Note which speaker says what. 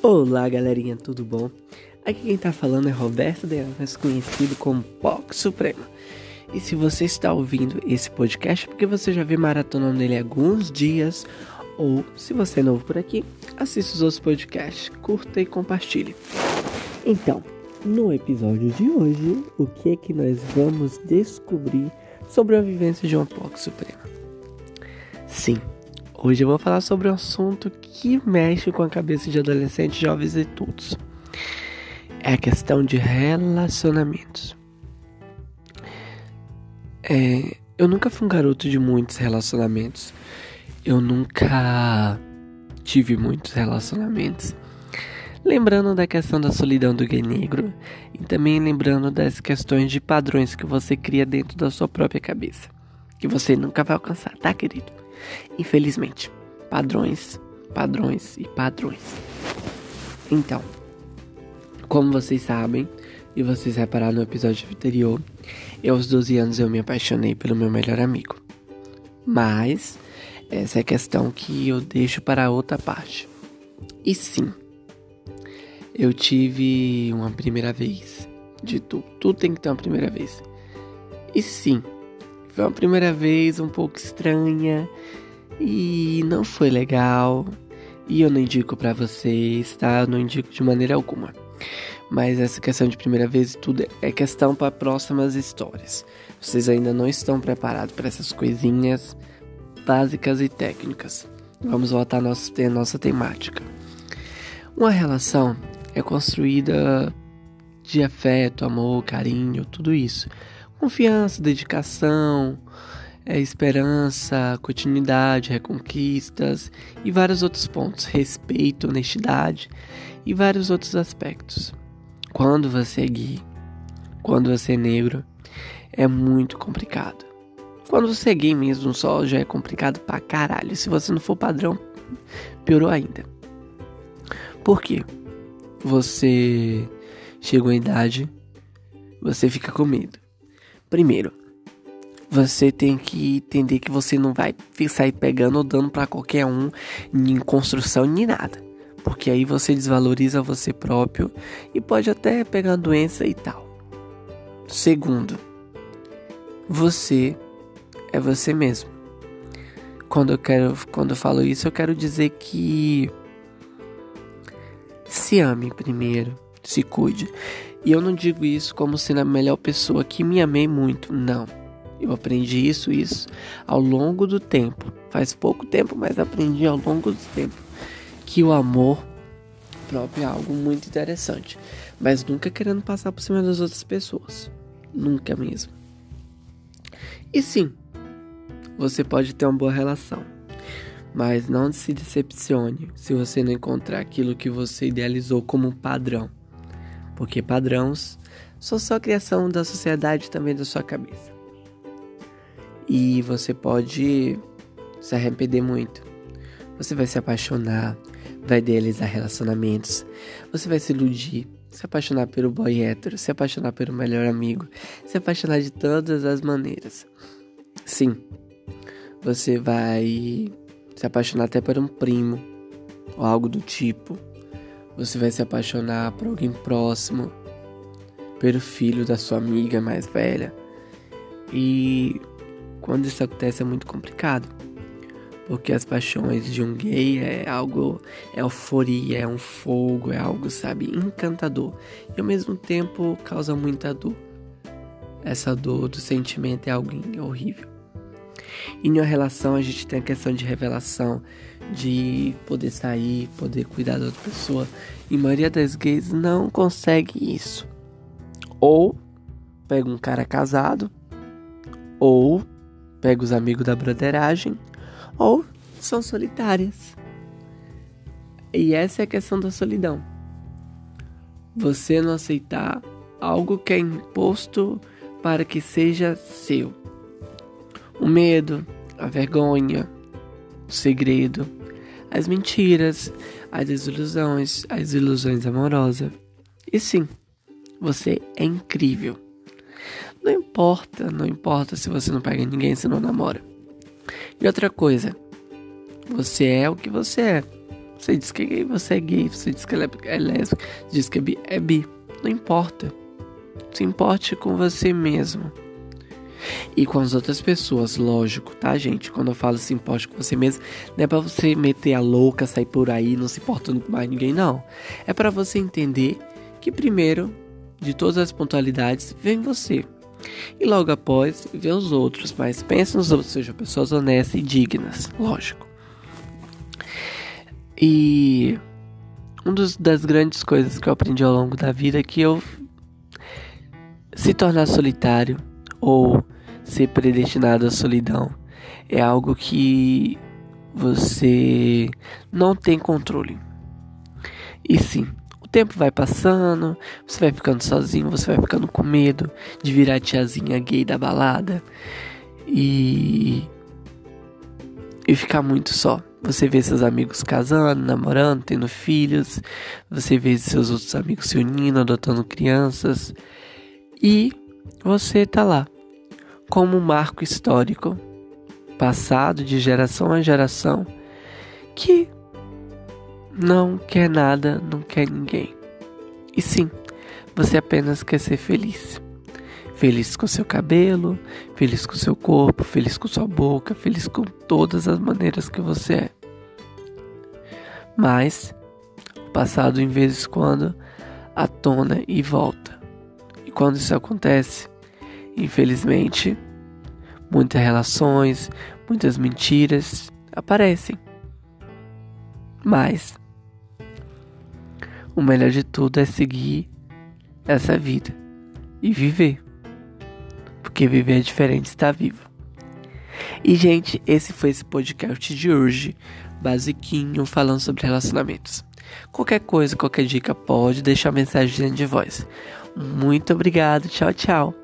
Speaker 1: Olá galerinha, tudo bom? Aqui quem tá falando é Roberto De Anjos, conhecido como POC Supremo. E se você está ouvindo esse podcast é porque você já viu maratonando nele alguns dias, ou se você é novo por aqui, assista os outros podcasts, curta e compartilhe. Então, no episódio de hoje, o que é que nós vamos descobrir sobre a vivência de uma POC Suprema? Sim, Hoje eu vou falar sobre um assunto que mexe com a cabeça de adolescentes, jovens e todos. É a questão de relacionamentos. É, eu nunca fui um garoto de muitos relacionamentos. Eu nunca tive muitos relacionamentos. Lembrando da questão da solidão do gay negro e também lembrando das questões de padrões que você cria dentro da sua própria cabeça, que você nunca vai alcançar, tá, querido? Infelizmente, padrões, padrões e padrões. Então, como vocês sabem, e vocês repararam no episódio anterior, eu aos 12 anos eu me apaixonei pelo meu melhor amigo. Mas essa é a questão que eu deixo para outra parte. E sim, eu tive uma primeira vez. De tudo, tudo tem que ter uma primeira vez. E sim, foi uma primeira vez um pouco estranha e não foi legal. E eu não indico para vocês, tá? Eu não indico de maneira alguma. Mas essa questão de primeira vez e tudo é questão para próximas histórias. Vocês ainda não estão preparados para essas coisinhas básicas e técnicas. Vamos voltar à nossa, à nossa temática. Uma relação é construída de afeto, amor, carinho, tudo isso confiança, dedicação, é, esperança, continuidade, reconquistas e vários outros pontos, respeito, honestidade e vários outros aspectos. Quando você é gay, quando você é negro, é muito complicado. Quando você é gay mesmo só já é complicado pra caralho. Se você não for padrão, piorou ainda. Por quê? Você chegou à idade, você fica com medo. Primeiro, você tem que entender que você não vai sair pegando ou dando para qualquer um em construção nem nada. Porque aí você desvaloriza você próprio e pode até pegar doença e tal. Segundo, você é você mesmo. Quando eu quero, quando eu falo isso, eu quero dizer que se ame primeiro, se cuide. E eu não digo isso como sendo a melhor pessoa que me amei muito, não. Eu aprendi isso, isso ao longo do tempo. Faz pouco tempo, mas aprendi ao longo do tempo que o amor próprio é algo muito interessante, mas nunca querendo passar por cima das outras pessoas. Nunca mesmo. E sim, você pode ter uma boa relação, mas não se decepcione se você não encontrar aquilo que você idealizou como padrão porque padrões são só criação da sociedade e também da sua cabeça. E você pode se arrepender muito. Você vai se apaixonar, vai idealizar relacionamentos, você vai se iludir, se apaixonar pelo boy hétero, se apaixonar pelo melhor amigo, se apaixonar de todas as maneiras. Sim, você vai se apaixonar até por um primo ou algo do tipo. Você vai se apaixonar por alguém próximo, pelo filho da sua amiga mais velha. E quando isso acontece é muito complicado. Porque as paixões de um gay é algo, é euforia, é um fogo, é algo, sabe, encantador. E ao mesmo tempo causa muita dor. Essa dor do sentimento é algo horrível. E em uma relação a gente tem a questão de revelação, de poder sair, poder cuidar da outra pessoa. E a maioria das gays não consegue isso. Ou pega um cara casado, ou pega os amigos da broderagem, ou são solitárias. E essa é a questão da solidão. Você não aceitar algo que é imposto para que seja seu. O medo, a vergonha, o segredo, as mentiras, as desilusões, as ilusões amorosas. E sim, você é incrível. Não importa, não importa se você não pega ninguém, se não namora. E outra coisa, você é o que você é. Você diz que é gay, você é gay. Você diz que ela é lésbica, diz que é bi, é bi. Não importa. Se importe com você mesmo. E com as outras pessoas, lógico, tá, gente? Quando eu falo se importe com você mesmo, não é pra você meter a louca, sair por aí, não se importando com mais ninguém, não. É para você entender que primeiro, de todas as pontualidades, vem você. E logo após, vê os outros, mas pense nos outros, sejam pessoas honestas e dignas, lógico. E uma das grandes coisas que eu aprendi ao longo da vida é que eu se tornar solitário ou ser predestinado à solidão é algo que você não tem controle. E sim, o tempo vai passando, você vai ficando sozinho, você vai ficando com medo de virar tiazinha gay da balada e e ficar muito só. Você vê seus amigos casando, namorando, tendo filhos, você vê seus outros amigos se unindo, adotando crianças, e você tá lá como um marco histórico, passado de geração a geração, que não quer nada, não quer ninguém. E sim, você apenas quer ser feliz. Feliz com seu cabelo, feliz com seu corpo, feliz com sua boca, feliz com todas as maneiras que você é. Mas o passado, em vezes quando, atona e volta. Quando isso acontece, infelizmente, muitas relações, muitas mentiras aparecem. Mas o melhor de tudo é seguir essa vida e viver porque viver é diferente de estar vivo. E, gente, esse foi esse podcast de hoje, basiquinho, falando sobre relacionamentos. Qualquer coisa, qualquer dica, pode deixar mensagem de voz. Muito obrigado, tchau, tchau.